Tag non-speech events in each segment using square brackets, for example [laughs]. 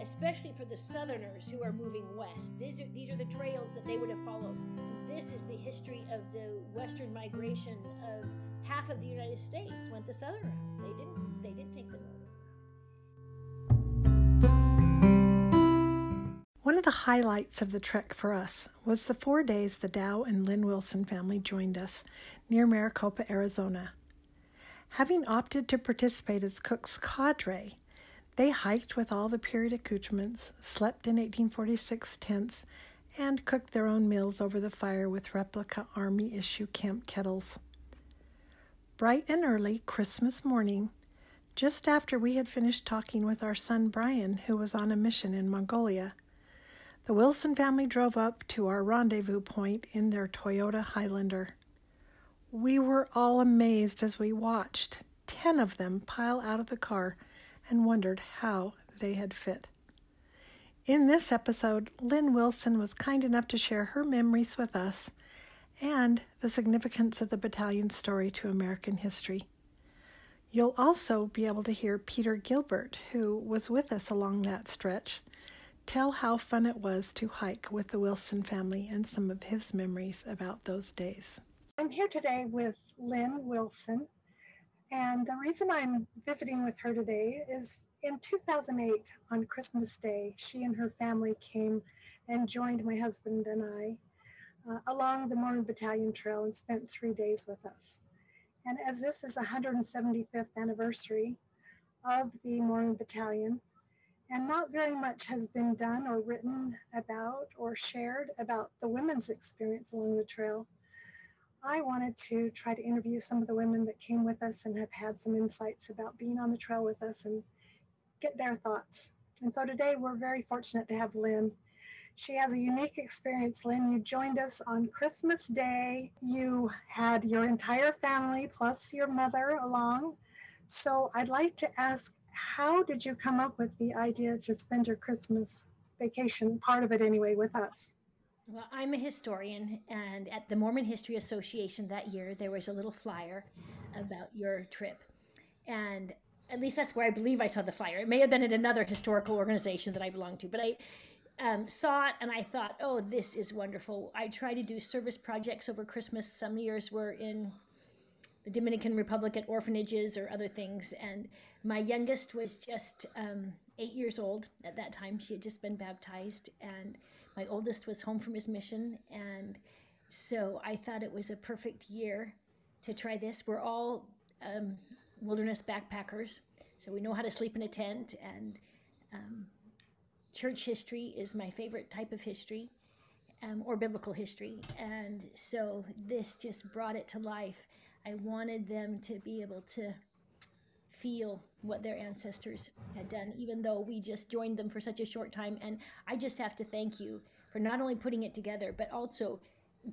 especially for the Southerners who are moving west. These are, these are the trails that they would have followed. This is the history of the Western migration of half of the United States went the Southern route. They didn't. They didn't take the Northern. route. One of the highlights of the trek for us was the four days the Dow and Lynn Wilson family joined us near Maricopa, Arizona. Having opted to participate as Cooke's cadre, they hiked with all the period accoutrements, slept in 1846 tents, and cooked their own meals over the fire with replica Army issue camp kettles. Bright and early Christmas morning, just after we had finished talking with our son Brian, who was on a mission in Mongolia, the Wilson family drove up to our rendezvous point in their Toyota Highlander. We were all amazed as we watched ten of them pile out of the car and wondered how they had fit. In this episode, Lynn Wilson was kind enough to share her memories with us and the significance of the battalion's story to American history. You'll also be able to hear Peter Gilbert, who was with us along that stretch, tell how fun it was to hike with the Wilson family and some of his memories about those days. I'm here today with Lynn Wilson, and the reason I'm visiting with her today is in 2008, on Christmas Day, she and her family came and joined my husband and I uh, along the Mormon Battalion Trail and spent three days with us. And as this is 175th anniversary of the Mormon Battalion, and not very much has been done or written about or shared about the women's experience along the trail, I wanted to try to interview some of the women that came with us and have had some insights about being on the trail with us and get their thoughts. And so today we're very fortunate to have Lynn she has a unique experience, Lynn. You joined us on Christmas Day. You had your entire family plus your mother along. So I'd like to ask how did you come up with the idea to spend your Christmas vacation, part of it anyway, with us? Well, I'm a historian, and at the Mormon History Association that year, there was a little flyer about your trip. And at least that's where I believe I saw the flyer. It may have been at another historical organization that I belong to, but I um, saw it and I thought, oh, this is wonderful. I try to do service projects over Christmas. Some years were in the Dominican Republic at orphanages or other things. And my youngest was just um, eight years old at that time. She had just been baptized. And my oldest was home from his mission. And so I thought it was a perfect year to try this. We're all um, wilderness backpackers, so we know how to sleep in a tent and um, church history is my favorite type of history um, or biblical history. And so this just brought it to life. I wanted them to be able to feel what their ancestors had done, even though we just joined them for such a short time. And I just have to thank you for not only putting it together, but also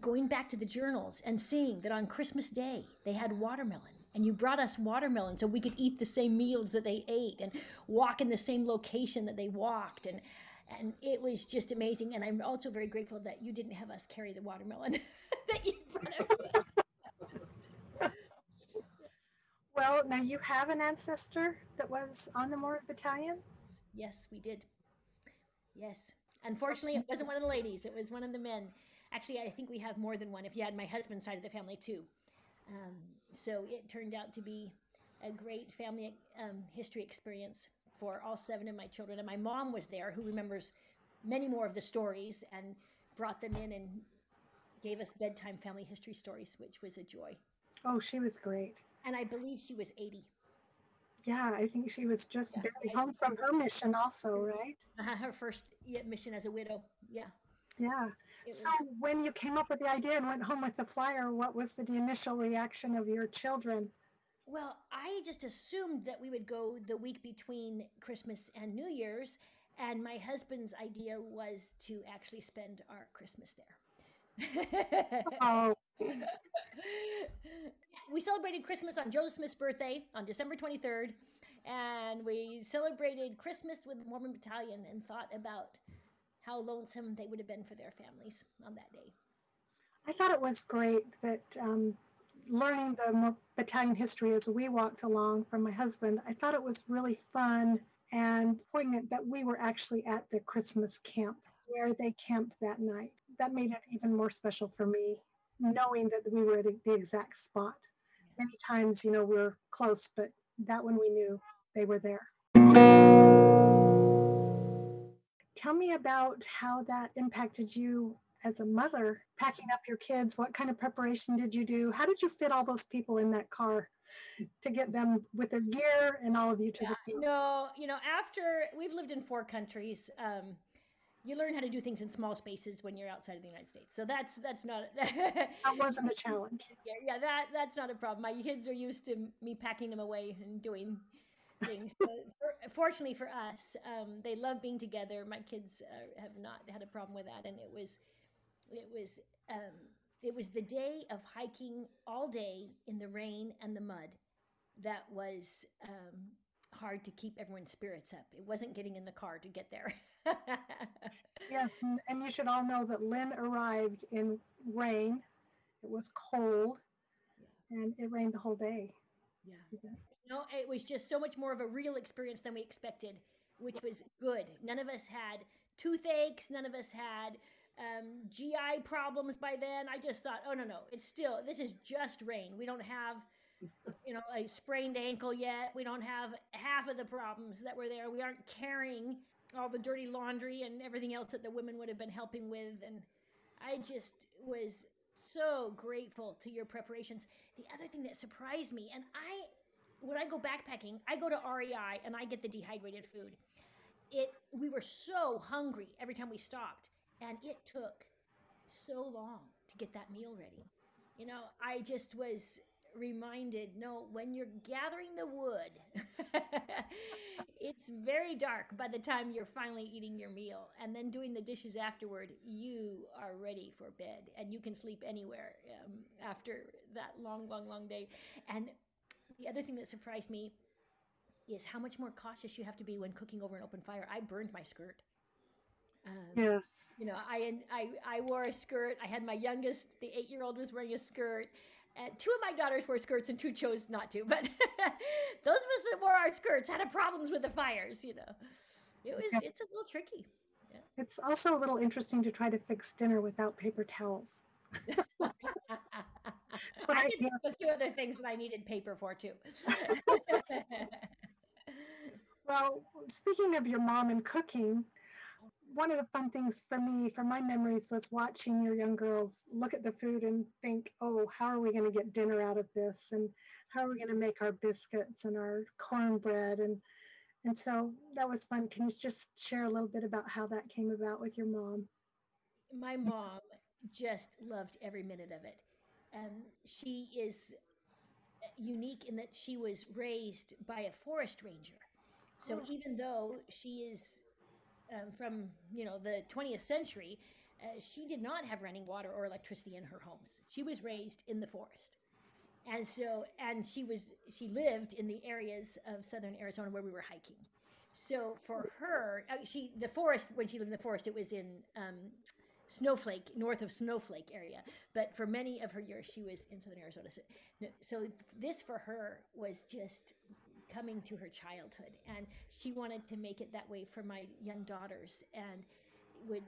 going back to the journals and seeing that on Christmas Day they had watermelon. And you brought us watermelon so we could eat the same meals that they ate and walk in the same location that they walked. And and it was just amazing. And i'm also very grateful that you didn't have us carry the watermelon [laughs] that you brought well now you have an ancestor that was on the Mormon battalion yes we did yes unfortunately it wasn't one of the ladies it was one of the men actually i think we have more than one if you had my husband's side of the family too um, so it turned out to be a great family um, history experience for all seven of my children. And my mom was there, who remembers many more of the stories and brought them in and gave us bedtime family history stories, which was a joy. Oh, she was great. And I believe she was 80. Yeah, I think she was just yeah, barely home from her mission, also, right? Uh, her first mission as a widow. Yeah. Yeah. so when you came up with the idea and went home with the flyer, what was the initial reaction of your children? Well, I just assumed that we would go the week between Christmas and New Year's, and my husband's idea was to actually spend our Christmas there. [laughs] oh. [laughs] we celebrated Christmas on Joseph Smith's birthday on December 23rd, and we celebrated Christmas with the Mormon Battalion and thought about how lonesome they would have been for their families on that day. I thought it was great that um, learning the battalion history as we walked along from my husband, I thought it was really fun and poignant that we were actually at the Christmas camp where they camped that night. That made it even more special for me, knowing that we were at the exact spot. Many times, you know, we're close, but that one we knew they were there. Tell me about how that impacted you as a mother, packing up your kids. What kind of preparation did you do? How did you fit all those people in that car to get them with their gear and all of you to yeah, the team? No, you know, after we've lived in four countries, um, you learn how to do things in small spaces when you're outside of the United States. So that's that's not [laughs] that wasn't a challenge. Yeah, yeah, that that's not a problem. My kids are used to me packing them away and doing things. [laughs] But for, fortunately for us, um, they love being together. My kids uh, have not had a problem with that, and it was it was um, it was the day of hiking all day in the rain and the mud that was um, hard to keep everyone's spirits up. It wasn't getting in the car to get there. [laughs] yes, and, and you should all know that Lynn arrived in rain. It was cold, and it rained the whole day. Yeah. yeah. No, it was just so much more of a real experience than we expected, which was good. None of us had toothaches. None of us had um, GI problems by then. I just thought, oh no, no, it's still this is just rain. We don't have, you know, a sprained ankle yet. We don't have half of the problems that were there. We aren't carrying all the dirty laundry and everything else that the women would have been helping with. And I just was so grateful to your preparations. The other thing that surprised me, and I, when I go backpacking, I go to REI and I get the dehydrated food. It, we were so hungry every time we stopped and it took so long to get that meal ready. You know, I just was reminded no, when you're gathering the wood, [laughs] it's very dark by the time you're finally eating your meal. And then doing the dishes afterward, you are ready for bed and you can sleep anywhere um, after that long, long, long day. And the other thing that surprised me is how much more cautious you have to be when cooking over an open fire. I burned my skirt. Um, yes. You know, I, I I wore a skirt. I had my youngest, the eight year old, was wearing a skirt. And two of my daughters wore skirts, and two chose not to. But [laughs] those of us that wore our skirts had problems with the fires. You know, it was yeah. it's a little tricky. Yeah. It's also a little interesting to try to fix dinner without paper towels. [laughs] I did a few other things that I needed paper for too. [laughs] well, speaking of your mom and cooking, one of the fun things for me, from my memories, was watching your young girls look at the food and think, oh, how are we going to get dinner out of this? And how are we going to make our biscuits and our cornbread? And and so that was fun. Can you just share a little bit about how that came about with your mom? My mom just loved every minute of it. Um, she is unique in that she was raised by a forest ranger. So oh. even though she is um, from you know the 20th century, uh, she did not have running water or electricity in her homes. She was raised in the forest, and so and she was she lived in the areas of southern Arizona where we were hiking. So for her, uh, she the forest when she lived in the forest, it was in um, Snowflake, north of Snowflake area. But for many of her years, she was in southern Arizona. So, so this for her was just coming to her childhood and she wanted to make it that way for my young daughters and would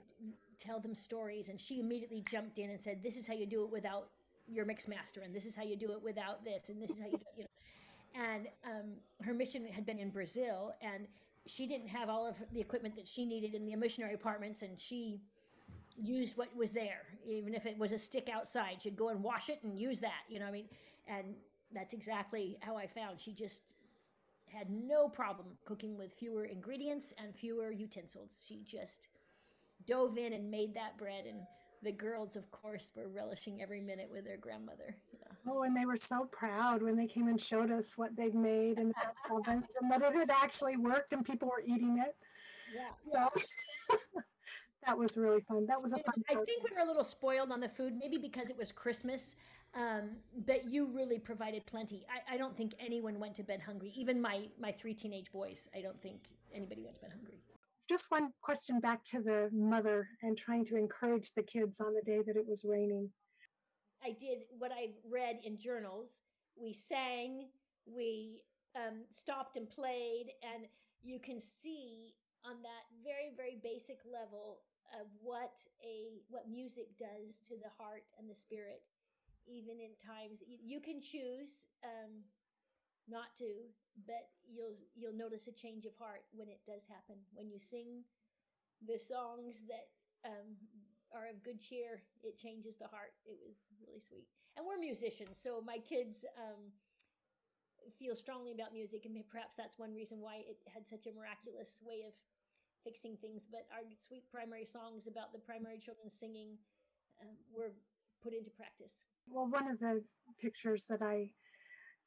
tell them stories and she immediately jumped in and said this is how you do it without your mix master and this is how you do it without this and this is how you do it you know. And um, her mission had been in brazil and she didn't have all of the equipment that she needed in the missionary apartments and she used what was there. Even if it was a stick outside she'd go and wash it and use that you know i mean? And that's exactly how i found. She just had no problem cooking with fewer ingredients and fewer utensils. She just dove in and made that bread and the girls of course were relishing every minute with their grandmother yeah. oh and they were so proud when they came and showed us what they'd made in the [laughs] ovens and that it had actually worked and people were eating it yeah so [laughs] that was really fun that was a fun i think we were a little spoiled on the food maybe because it was christmas um, but you really provided plenty. I, I, don't think anyone went to bed hungry. Even my my three teenage boys. I don't think anybody went to bed hungry. Just one question back to the mother and trying to encourage the kids on the day that it was raining. I did what I've read in journals. We sang, we um, stopped and played, and you can see on that very very basic level of what a what music does to the heart and the spirit even in times you, you can choose um, not to but you'll you'll notice a change of heart when it does happen. When you sing the songs that um, are of good cheer it changes the heart. It was really sweet. And we're musicians so my kids um, feel strongly about music and perhaps that's one reason why it had such a miraculous way of fixing things. But our sweet primary songs about the primary children singing um, were put into practice well one of the pictures that i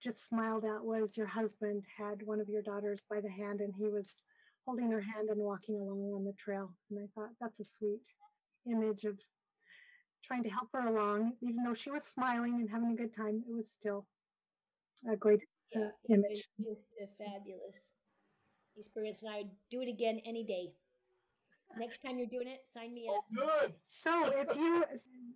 just smiled at was your husband had one of your daughters by the hand and he was holding her hand and walking along on the trail and i thought that's a sweet image of trying to help her along even though she was smiling and having a good time it was still a great yeah, image. just a fabulous experience, and I would do it again any day. Next time you're doing it, sign me oh, up. Oh, good. So if you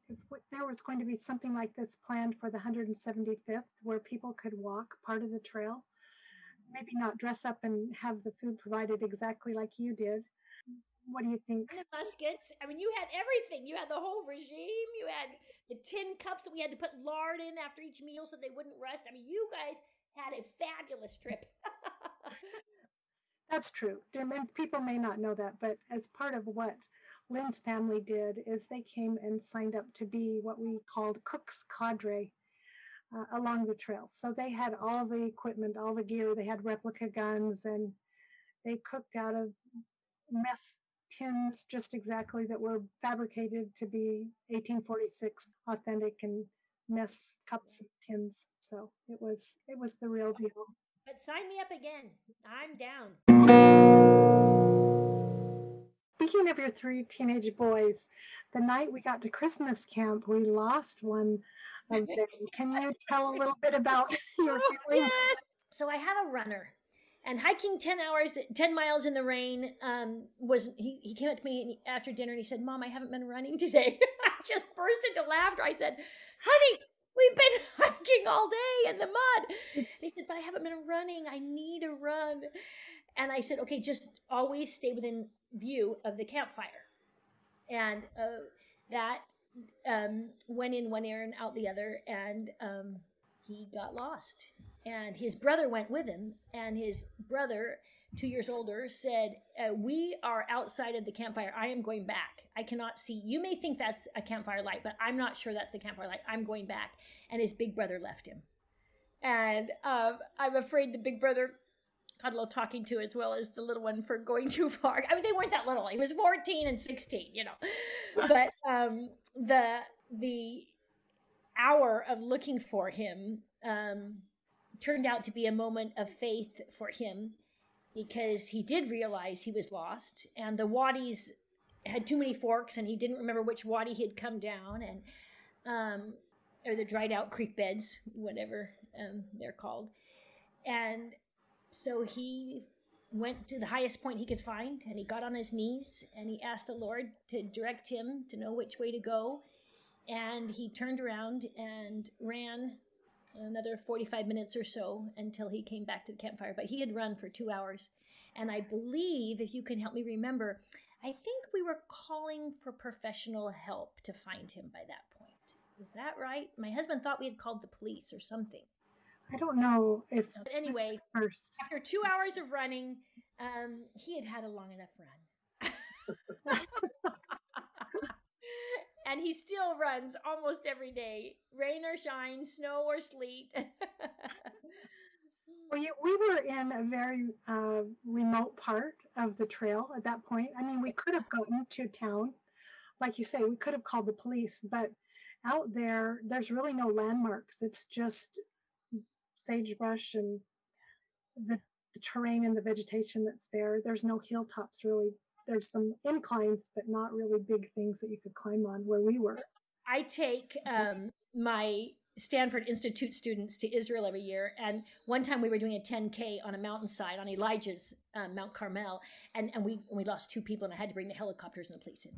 if there was going to be something like this planned for the 175th, where people could walk part of the trail, maybe not dress up and have the food provided exactly like you did. What do you think? And muskets. I mean, you had everything. You had the whole regime. You had the tin cups that we had to put lard in after each meal so they wouldn't rust. I mean, you guys had a fabulous trip. [laughs] That's true. People may not know that, but as part of what Lynn's family did is they came and signed up to be what we called Cooke's Cadre uh, along the trail. So they had all the equipment, all the gear. They had replica guns and they cooked out of mess tins just exactly that were fabricated to be 1846 authentic and mess cups and tins. So it was it was the real deal. But sign me up again. I'm down. Speaking of your three teenage boys, the night we got to Christmas camp, we lost one of [laughs] them. Can you tell a little bit about [laughs] your feelings? So I had a runner and hiking 10 hours 10 miles in the rain um, was he, he came up to me after dinner and he said mom i haven't been running today [laughs] i just burst into laughter i said honey we've been [laughs] hiking all day in the mud. And he said but i haven't been running. I need a run. And i said okay just always stay within view of the campfire. And uh, that um, went in one ear and out the other and um, he got lost. And his brother went with him and his brother two years older said uh, we are outside of the campfire. I am going back. I cannot see you may think that's a campfire light but i'm not sure that's the campfire light. I'm going back. And his big brother left him. And um, i'm afraid the big brother got a little talking to as well as the little one for going [laughs] too far. I mean they weren't that little. He was 14 and 16 you know. [laughs] But um, the the hour of looking for him um, turned out to be a moment of faith for him because he did realize he was lost and the wadis had too many forks and he didn't remember which wadi he had come down and um, or the dried out creek beds whatever um, they're called. And so he went to the highest point he could find and he got on his knees and he asked the lord to direct him to know which way to go. And he turned around and ran another 45 minutes or so until he came back to the campfire. But he had run for two hours. And I believe, if you can help me remember, I think we were calling for professional help to find him by that point. Is that right? My husband thought we had called the police or something. I don't know if. But anyway, [laughs] first after two hours of running, um, he had had a long enough run. [laughs] and he still runs almost every day, rain or shine, snow or sleet. [laughs] well, yeah, we were in a very uh, remote part of the trail at that point. I mean, we could have gotten to town, like you say, we could have called the police, but out there, there's really no landmarks. It's just sagebrush and the, the terrain and the vegetation that's there. There's no hilltops really there's some inclines, but not really big things that you could climb on where we were. I take um, my Stanford Institute students to Israel every year. And one time we were doing a 10K on a mountainside on Elijah's um, Mount Carmel, and, and we we lost two people, and I had to bring the helicopters and the police in.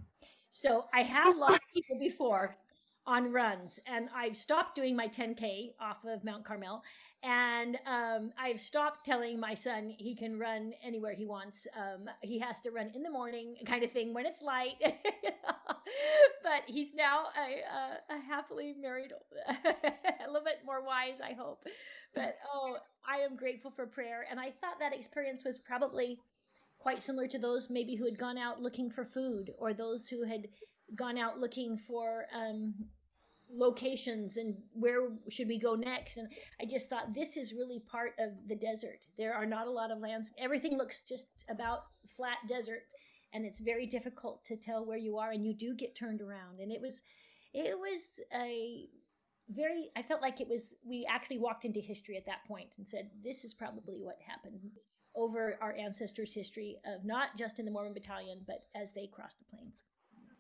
So I have lost [laughs] people before on runs. And I've stopped doing my 10K off of Mount Carmel. And um, I've stopped telling my son he can run anywhere he wants. Um, he has to run in the morning, kind of thing, when it's light. [laughs] but he's now a, a, a happily married, [laughs] a little bit more wise, I hope. But oh, I am grateful for prayer. And I thought that experience was probably quite similar to those maybe who had gone out looking for food or those who had gone out looking for um, locations and where should we go next and i just thought this is really part of the desert. There are not a lot of lands everything looks just about flat desert and it's very difficult to tell where you are and you do get turned around and it was it was a very i felt like it was we actually walked into history at that point and said this is probably what happened over our ancestors history of not just in the mormon battalion but as they crossed the plains.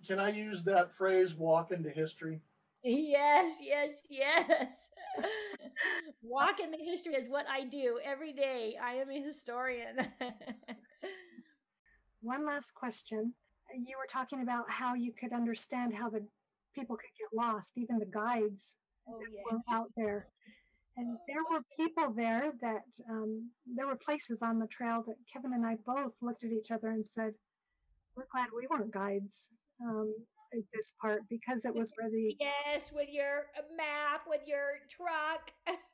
Can i use that phrase walk into history Yes, yes, yes. [laughs] Walk in the history is what I do every day. I am a historian. [laughs] One last question. You were talking about how you could understand how the people could get lost, even the guides oh, that yes. were out there. And [laughs] there were people there that um, there were places on the trail that Kevin and I both looked at each other and said, "We're glad we weren't guides." Um, at this part because it was where the yes with your uh, map with your truck. [laughs]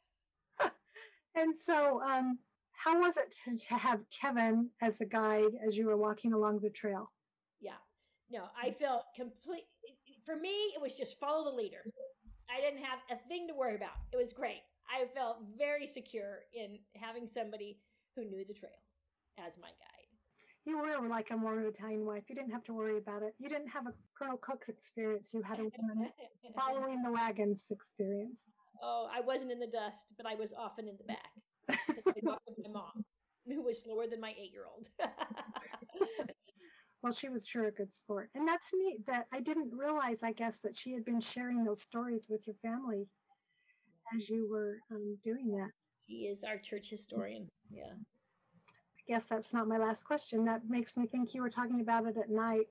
And so um how was it to have kevin as a guide as you were walking along the trail? Yeah. No i felt complete for me it was just follow the leader. I didn't have a thing to worry about. It was great. I felt very secure in having somebody who knew the trail as my guide you were like a Mormon Battalion wife. You didn't have to worry about it. You didn't have a Colonel Cooke experience. You had a woman [laughs] following the wagons experience. Oh, I wasn't in the dust, but I was often in the back. my mom, who was slower than my eight-year-old. [laughs] well, she was sure a good sport, and that's neat. That I didn't realize, I guess, that she had been sharing those stories with your family as you were um, doing that. She is our church historian. Yeah guess that's not my last question. That makes me think you were talking about it at night.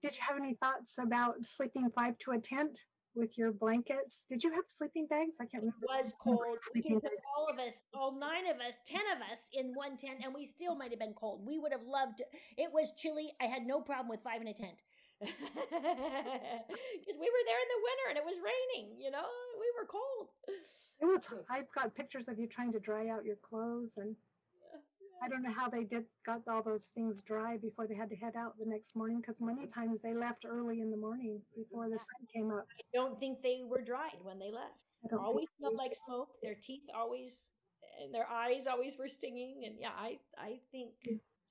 Did you have any thoughts about sleeping five to a tent with your blankets? Did you have sleeping bags? I can't remember. It was cold. We could put all of us, all nine of us, ten of us in one tent, and we still might have been cold. We would have loved to. It was chilly. I had no problem with five in a tent. [laughs] Because we were there in the winter and it was raining, you know, we were cold. It was, I've got pictures of you trying to dry out your clothes and I don't know how they did got all those things dry before they had to head out the next morning because many times they left early in the morning before the sun came up. I don't think they were dried when they left. They always smelled like smoke. Their teeth always and their eyes always were stinging. And yeah, I I think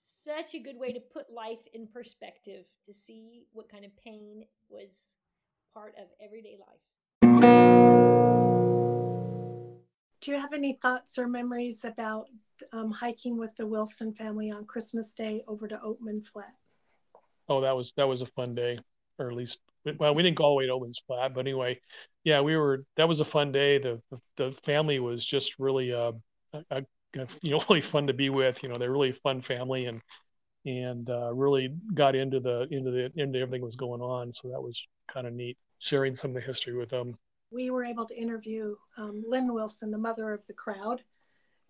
such a good way to put life in perspective to see what kind of pain was part of everyday life. Do you have any thoughts or memories about um, hiking with the Wilson family on Christmas Day over to Oatman Flat? Oh, that was that was a fun day, or at least well, we didn't go all the way to Oatman's Flat, but anyway, yeah, we were. That was a fun day. The the family was just really uh, a, a, you know [laughs] really fun to be with. You know, they're really a fun family and and uh, really got into the into the into everything that was going on. So that was kind of neat sharing some of the history with them we were able to interview um, Lynn Wilson, the mother of the crowd.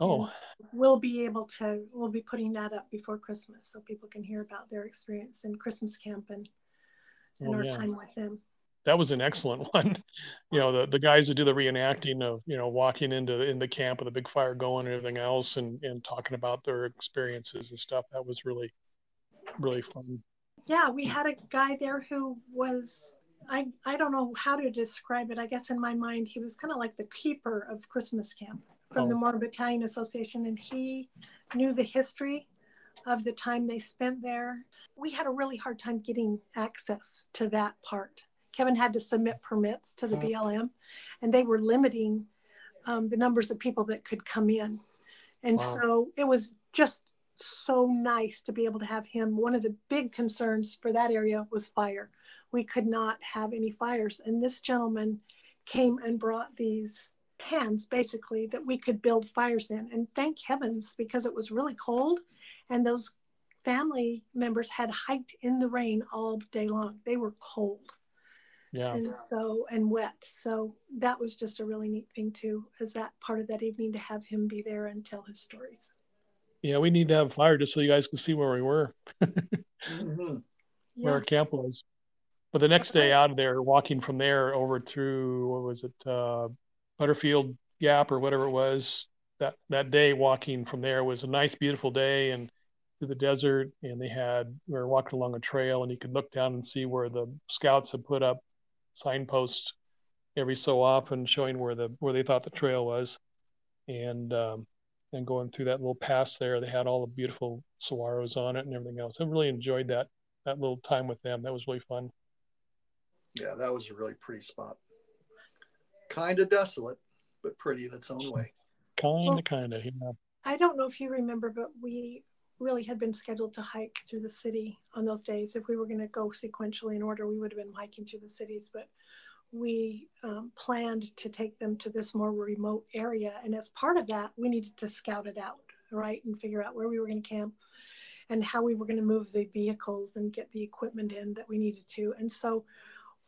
Oh, so we'll be able to. We'll be putting that up before Christmas, so people can hear about their experience in Christmas camp and and oh, our yeah. time with them. That was an excellent [laughs] one. You know, the, the guys that do the reenacting of you know walking into in the camp with a big fire going and everything else, and and talking about their experiences and stuff. That was really really fun. Yeah, we had a guy there who was I, I don't know how to describe it. I guess in my mind, he was kind of like the keeper of Christmas camp from oh. the Mormon Battalion Association, and he knew the history of the time they spent there. We had a really hard time getting access to that part. Kevin had to submit permits to the BLM, mm-hmm. and they were limiting um, the numbers of people that could come in. And wow. so it was just so nice to be able to have him. One of the big concerns for that area was fire. We could not have any fires. And this gentleman came and brought these pans basically that we could build fires in. And thank heavens because it was really cold and those family members had hiked in the rain all day long. They were cold. Yeah. And so, and wet. So that was just a really neat thing too, as that part of that evening to have him be there and tell his stories. Yeah, we need to have a fire just so you guys can see where we were, Mm-hmm. where Yeah. our camp was. But the next day out of there, walking from there over to what was it, uh, Butterfield Gap or whatever it was. That that day walking from there was a nice, beautiful day and through the desert. And they had we were walking along a trail, and you could look down and see where the scouts had put up signposts every so often, showing where the where they thought the trail was. And um, and going through that little pass there, they had all the beautiful saguaros on it and everything else. I really enjoyed that that little time with them. That was really fun. Yeah, that was a really pretty spot. Kind of desolate, but pretty in its own way. Kind Well- of, kind of. Yeah. I don't know if you remember, but we really had been scheduled to hike through the city on those days. If we were going to go sequentially in order, we would have been hiking through the cities, but we um, planned to take them to this more remote area. And as part of that, we needed to scout it out, right? And figure out where we were going to camp and how we were going to move the vehicles and get the equipment in that we needed to. And so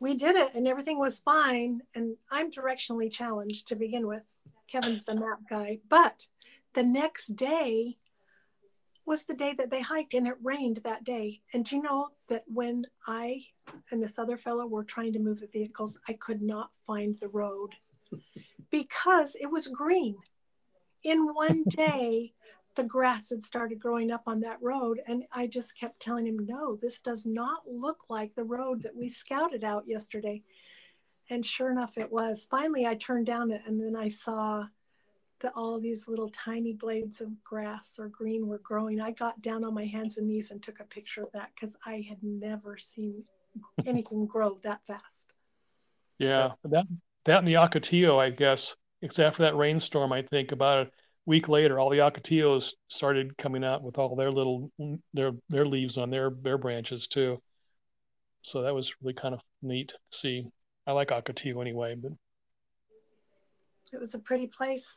we did it and everything was fine. And I'm directionally challenged to begin with. Kevin's the map guy. But the next day was the day that they hiked and it rained that day. And do you know that when I and this other fellow were trying to move the vehicles, I could not find the road because it was green. In one [laughs] day, the grass had started growing up on that road. And I just kept telling him, no, this does not look like the road that we scouted out yesterday. And sure enough, it was. Finally, I turned down it and then I saw that all these little tiny blades of grass or green were growing. I got down on my hands and knees and took a picture of that because I had never seen anything grow that fast. Yeah. That that and the Ocotillo, I guess, except for that rainstorm, I think about a week later, all the Ocotillos started coming out with all their little their their leaves on their their branches too. So that was really kind of neat to see. I like Ocotillo anyway, but It was a pretty place.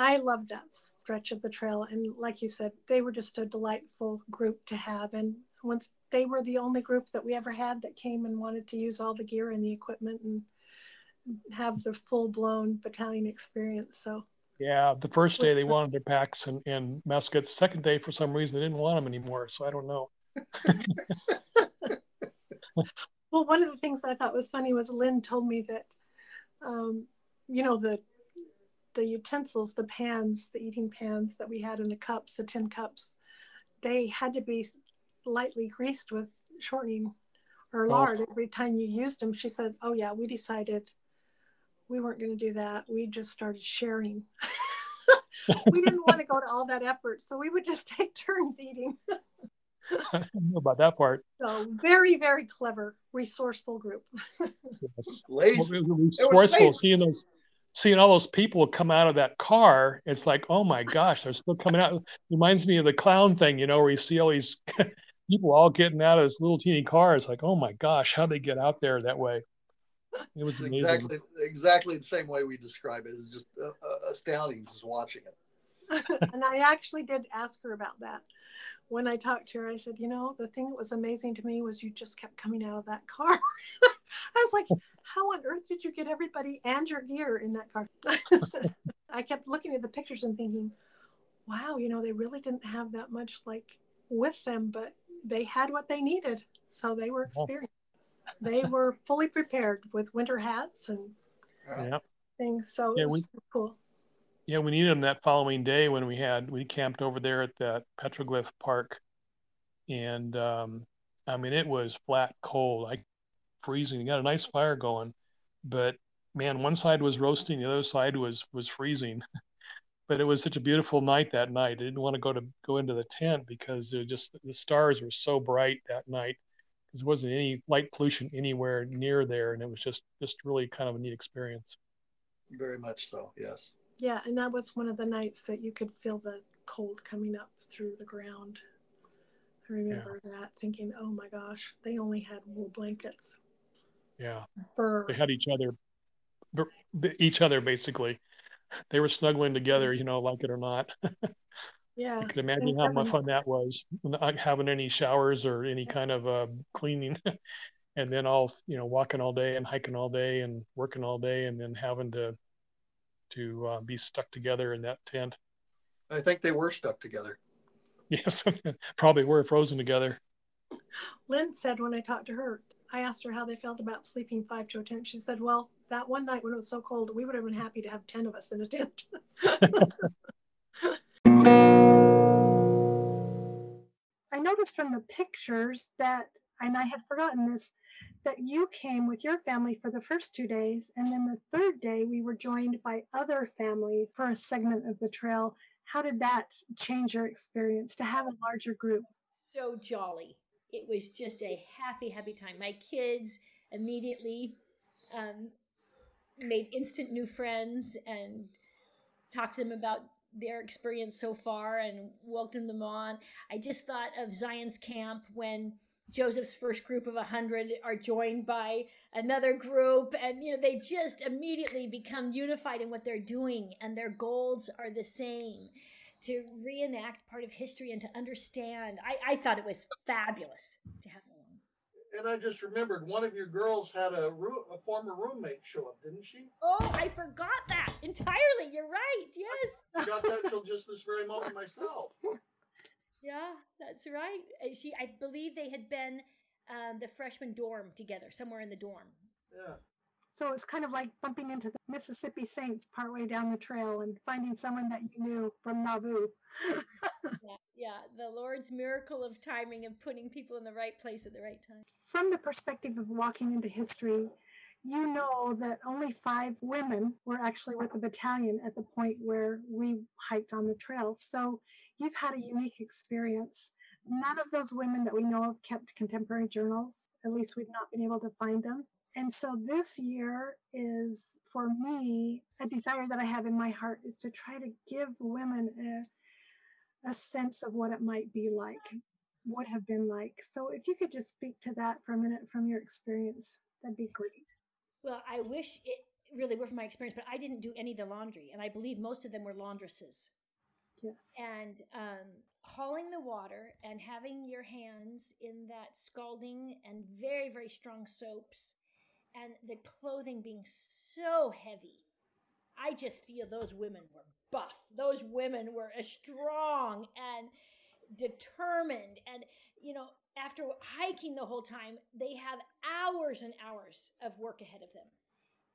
I loved that stretch of the trail. And like you said, they were just a delightful group to have. And once they were the only group that we ever had that came and wanted to use all the gear and the equipment and have the full blown battalion experience. So yeah, the first day they wanted their packs and, and muskets. Second day, for some reason, they didn't want them anymore. So I don't know. [laughs] Well, one of the things I thought was funny was Lynn told me that, um, you know, the the utensils, the pans, the eating pans that we had in the cups, the tin cups, they had to be lightly greased with shortening or Oh. lard every time you used them. She said, "Oh yeah, we decided we weren't going to do that. We just started sharing. [laughs] we didn't want to go to all that effort, so we would just take turns eating." [laughs] [laughs] I don't know about that part. So very, very clever, resourceful group. Yes. Lazy. Well, it was It was forceful lazy. seeing those seeing all those people come out of that car it's like oh my gosh they're still coming out reminds me of the clown thing you know where you see all these people all getting out of this little teeny car it's like oh my gosh how they get out there that way it was [laughs] amazing exactly exactly the same way we describe it. It's just uh, uh, astounding just watching it. [laughs] and I actually did ask her about that. When I talked to her, I said, you know, the thing that was amazing to me was you just kept coming out of that car. [laughs] I was like, how on earth did you get everybody and your gear in that car? I kept looking at the pictures and thinking, wow, you know, they really didn't have that much like with them, but they had what they needed. So they were experienced. They were fully prepared with winter hats and yeah. Things. So Yeah, it was we- cool. yeah we needed them that following day when we had we camped over there at that petroglyph park. And um i mean it was flat cold like freezing. You got a nice fire going but man one side was roasting the other side was was freezing. [laughs] But it was such a beautiful night that night. I didn't want to go to go into the tent because it just the stars were so bright that night because there wasn't any light pollution anywhere near there and it was just just really kind of a neat experience Very much so. Yes. Yeah, and that was one of the nights that you could feel the cold coming up through the ground. I remember that thinking, oh my gosh, they only had wool blankets. yeah Fur. they had each other each other basically they were snuggling together you know like it or not [laughs] Yeah. i can imagine how much fun that was not having any showers or any kind of uh, cleaning [laughs] and then all you know walking all day and hiking all day and working all day and then having to to uh, be stuck together in that tent I think they were stuck together. [laughs] yes [laughs] probably were frozen together Lynn said when I talked to her, I asked her how they felt about sleeping five to a tent. She said, Well, that one night when it was so cold, we would have been happy to have 10 of us in a tent. I noticed from the pictures that, and I had forgotten this, that you came with your family for the first two days, and then the third day we were joined by other families for a segment of the trail. How did that change your experience to have a larger group? so jolly. It was just a happy, happy time. My kids immediately um, made instant new friends and talked to them about their experience so far and welcomed them on. I just thought of Zion's camp when Joseph's first group of 100 are joined by another group and you know they just immediately become unified in what they're doing and their goals are the same to reenact part of history and to understand. I, I thought it was fabulous to have. And I just remembered one of your girls had a, a former roommate show up, didn't she? Oh, I forgot that entirely. You're right. Yes. [laughs] I got that till just this very moment myself. [laughs] Yeah, that's right. Uh, She, I believe they had been um, the freshman dorm together, somewhere in the dorm. Yeah. So it's kind of like bumping into the Mississippi Saints partway down the trail and finding someone that you knew from Nauvoo. [laughs] Yeah, yeah, the Lord's miracle of timing and putting people in the right place at the right time. From the perspective of walking into history, you know that only five women were actually with the battalion at the point where we hiked on the trail. So you've had a unique experience. None of those women that we know of kept contemporary journals. At least we've not been able to find them. And so this year is for me a desire that I have in my heart is to try to give women a, a sense of what it might be like, would have been like. So if you could just speak to that for a minute from your experience, that'd be great. Well, I wish it really were from my experience, but I didn't do any of the laundry, and I believe most of them were laundresses. Yes. and um, hauling the water and having your hands in that scalding and very very strong soaps and the clothing being so heavy i just feel those women were buff. Those women were strong and determined. And you know after hiking the whole time they have hours and hours of work ahead of them.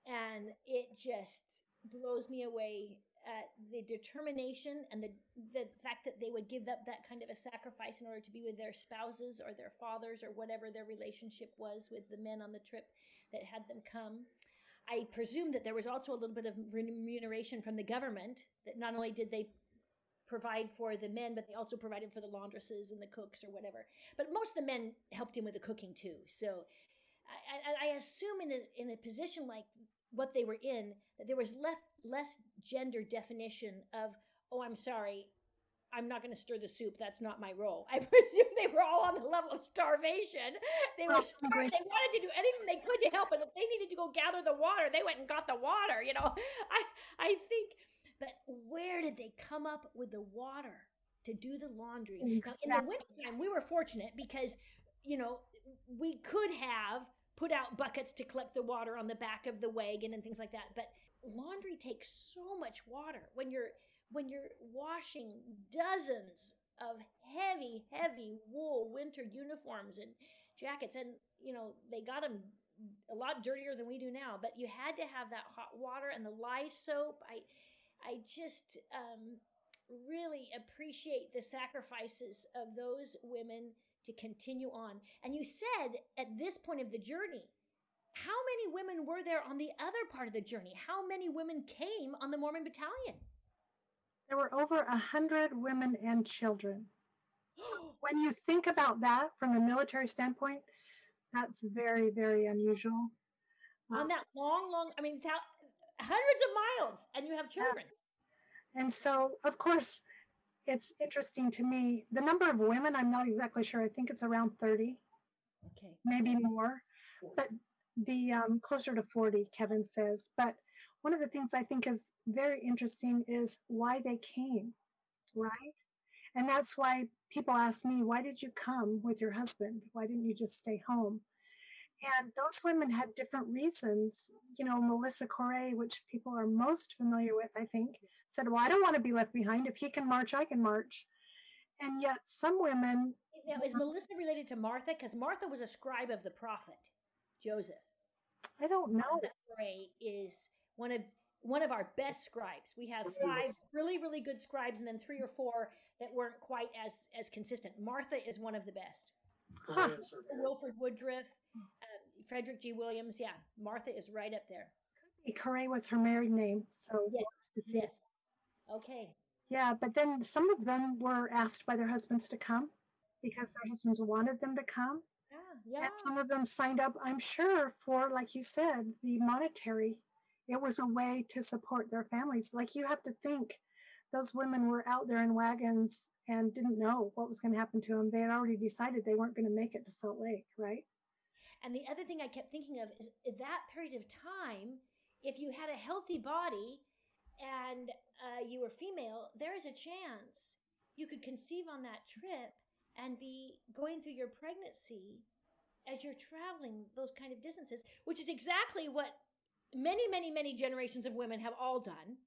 And it just blows me away at the determination and the the fact that they would give up that kind of a sacrifice in order to be with their spouses or their fathers or whatever their relationship was with the men on the trip that had them come. I presume that there was also a little bit of remuneration from the government that not only did they provide for the men, but they also provided for the laundresses and the cooks or whatever. But most of the men helped him with the cooking too. So I, I, assume in a, in a position like what they were in that there was less less gender definition of oh i'm sorry i'm not going to stir the soup that's not my role. [laughs] I presume they were all on the level of starvation. They were Oh, starving. they wanted to do anything they could to help and if they needed to go gather the water they went and got the water you know? [laughs] I i think but where did they come up with the water to do the laundry? Now, in the wintertime we were fortunate because you know we could have put out buckets to collect the water on the back of the wagon and things like that but laundry takes so much water when you're when you're washing dozens of heavy heavy wool winter uniforms and jackets and you know they got them a lot dirtier than we do now but you had to have that hot water and the lye soap i i just um really appreciate the sacrifices of those women to continue on. And you said at this point of the journey, how many women were there on the other part of the journey? How many women came on the Mormon battalion? There were over a hundred women and children. [gasps] When you think about that from a military standpoint, that's very, very unusual. on that long, long, I mean, thou- hundreds of miles, and you have children. And so, of course, it's interesting to me. The number of women, I'm not exactly sure. I think it's around 30, Okay. maybe more, but the um, closer to 40, Kevin says. But one of the things I think is very interesting is why they came, right? And that's why people ask me, why did you come with your husband? Why didn't you just stay home? And those women had different reasons. You know, Melissa Coray, which people are most familiar with, I think, said, Well, I don't want to be left behind. If he can march, I can march. And yet, some women. Now, is Melissa related to Martha? Because Martha was a scribe of the prophet Joseph. I don't know. Coray is one of one of our best scribes. We have five really, really good scribes, and then three or four that weren't quite as as consistent. Martha is one of the best. Huh. [laughs] Wilford Woodruff, uh, Frederick G. Williams. Yeah, Martha is right up there. Coray was her married name, so Yes, to see. Yes. Okay. Yeah, but then some of them were asked by their husbands to come because their husbands wanted them to come. Yeah. Yeah. And some of them signed up, I'm sure, for, like you said, the monetary. It was a way to support their families. Like you have to think those women were out there in wagons and didn't know what was going to happen to them. They had already decided they weren't going to make it to Salt Lake, right? And the other thing I kept thinking of is that period of time, if you had a healthy body and uh, you were female, there is a chance you could conceive on that trip and be going through your pregnancy as you're traveling those kind of distances, which is exactly what many, many, many generations of women have all done.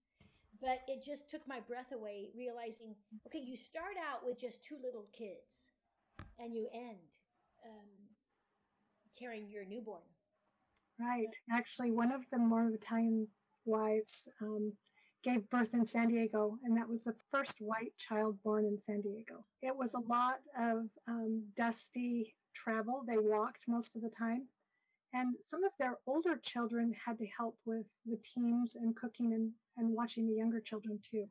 But it just took my breath away, realizing okay, you start out with just two little kids and you end um, carrying your newborn. Right. Actually, one of the Mormon Battalion wives um, gave birth in San Diego, and that was the first white child born in San Diego. It was a lot of um, dusty travel. They walked most of the time. And some of their older children had to help with the teams and cooking and, and watching the younger children too.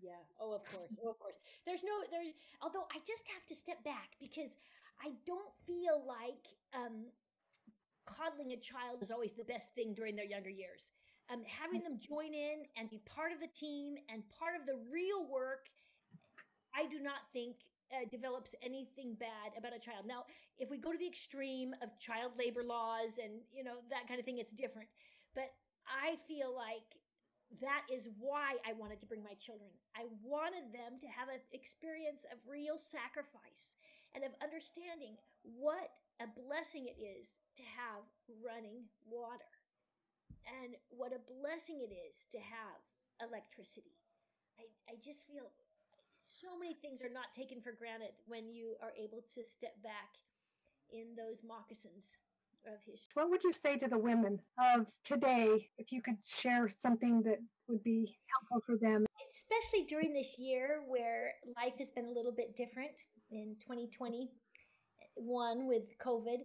Yeah. Oh, of course. Oh, of course. There's no there. Although I just have to step back because I don't feel like um, coddling a child is always the best thing during their younger years. Um, having them join in and be part of the team and part of the real work, I do not think uh, develops anything bad about a child. Now, if we go to the extreme of child labor laws and you know that kind of thing, it's different. But I feel like that is why I wanted to bring my children. I wanted them to have an experience of real sacrifice and of understanding what a blessing it is to have running water and what a blessing it is to have electricity. I, I just feel so many things are not taken for granted when you are able to step back in those moccasins of history. What would you say to the women of today if you could share something that would be helpful for them? Especially during this year where life has been a little bit different in 2021 with COVID,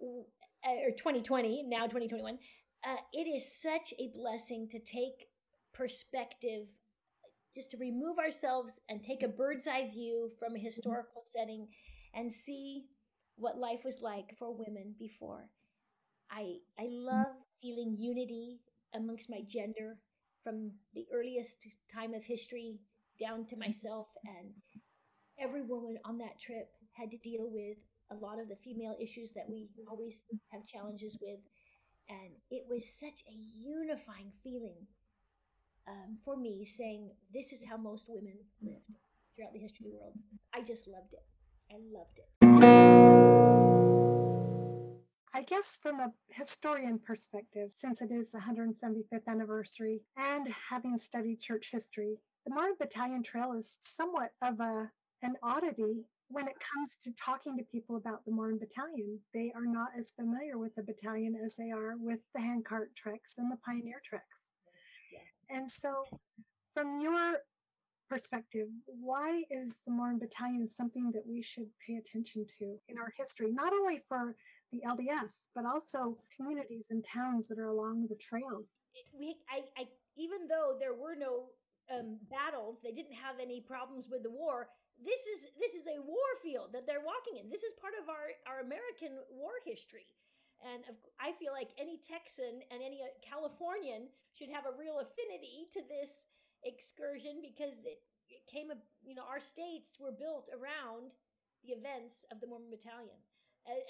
or 2020, now 2021. Uh, it is such a blessing to take perspective just to remove ourselves and take a bird's eye view from a mm-hmm. historical setting and see what life was like for women before. I I mm-hmm. love feeling unity amongst my gender from the earliest time of history down to mm-hmm. myself and every woman on that trip had to deal with a lot of the female issues that we always have challenges with and it was such a unifying feeling um, for me saying this is how most women lived throughout the history of the world i just loved it i loved it I guess from a historian perspective, since it is the 175th anniversary and having studied church history, the Mormon Battalion Trail is somewhat of a an oddity when it comes to talking to people about the Mormon Battalion. They are not as familiar with the battalion as they are with the handcart treks and the pioneer treks. And so, from your perspective, why is the Mormon Battalion something that we should pay attention to in our history, not only for the LDS, but also communities and towns that are along the trail? we I, I even though there were no um, battles they didn't have any problems with the war this is this is a war field that they're walking in this is part of our our american war history and i feel like any texan and any uh, californian should have a real affinity to this excursion because it, it came you know our states were built around the events of the mormon battalion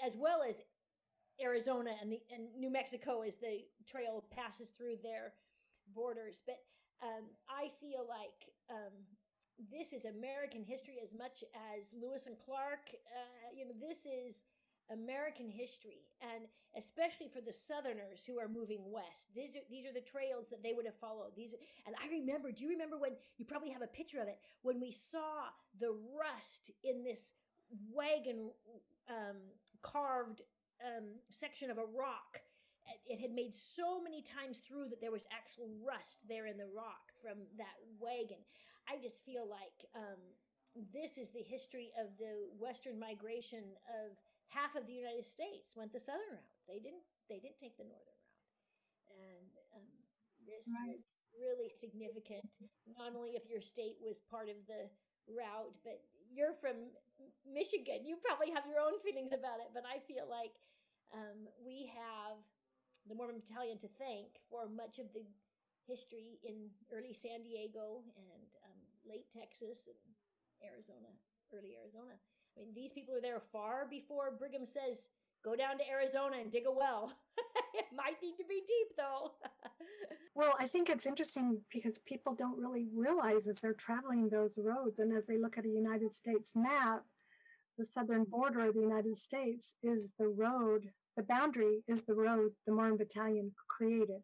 as well as arizona and the and new mexico as the trail passes through their borders but um, i feel like um, this is American history as much as Lewis and Clark. Uh, you know, this is American history, and especially for the Southerners who are moving west. These are these are the trails that they would have followed. These and I remember. Do you remember when you probably have a picture of it when we saw the rust in this wagon um, carved um, section of a rock? It had made so many times through that there was actual rust there in the rock from that wagon. I just feel like um, this is the history of the western migration of half of the United States went the southern route. They didn't they didn't take the northern route, and um, this right. was really significant. Not only if your state was part of the route, but you're from Michigan. You probably have your own feelings about it, but I feel like um, we have the Mormon Battalion to thank for much of the history in early San Diego and um, late Texas and Arizona, early Arizona. I mean, these people are there far before Brigham says, go down to Arizona and dig a well. [laughs] it might need to be deep, though. [laughs] well, I think it's interesting because people don't really realize as they're traveling those roads and as they look at a United States map, the southern border of the United States is the road, the boundary is the road the Mormon Battalion created.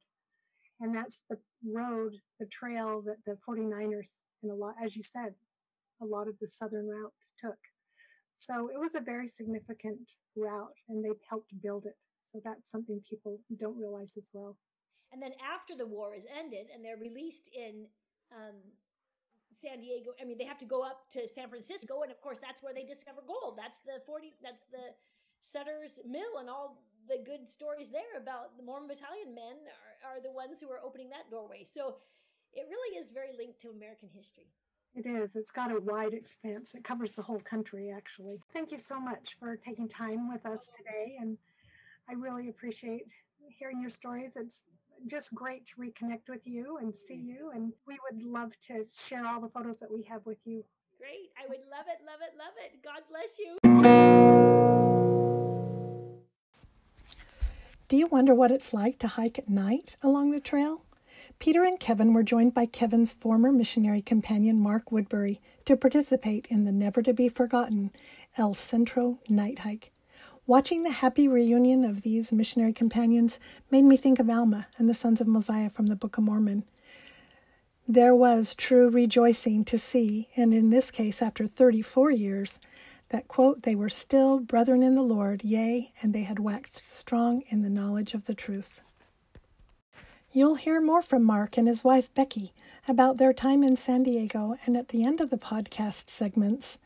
And that's the road, the trail that the 49ers, and a lot, as you said, a lot of the southern route took. So it was a very significant route and they helped build it. So that's something people don't realize as well. And then after the war is ended and they're released in um, San Diego, I mean, they have to go up to San Francisco. And of course, that's where they discover gold. That's the 40, that's the Sutter's Mill and all the good stories there about the Mormon Battalion men are, are the ones who are opening that doorway. So it really is very linked to American history. It is. It's got a wide expanse. It covers the whole country, actually. Thank you so much for taking time with us today. And I really appreciate hearing your stories. It's just great to reconnect with you and see you. And we would love to share all the photos that we have with you. Great. I would love it, love it, love it. God bless you. Do you wonder what it's like to hike at night along the trail? Peter and Kevin were joined by Kevin's former missionary companion Mark Woodbury to participate in the never to be forgotten El Centro night hike. Watching the happy reunion of these missionary companions made me think of Alma and the sons of Mosiah from the Book of Mormon. There was true rejoicing to see, and in this case, after 34 years, that, quote, they were still brethren in the Lord, yea, and they had waxed strong in the knowledge of the truth. You'll hear more from Mark and his wife Becky about their time in San Diego, and at the end of the podcast segments,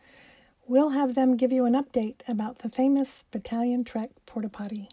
we'll have them give you an update about the famous Battalion Trek porta potty.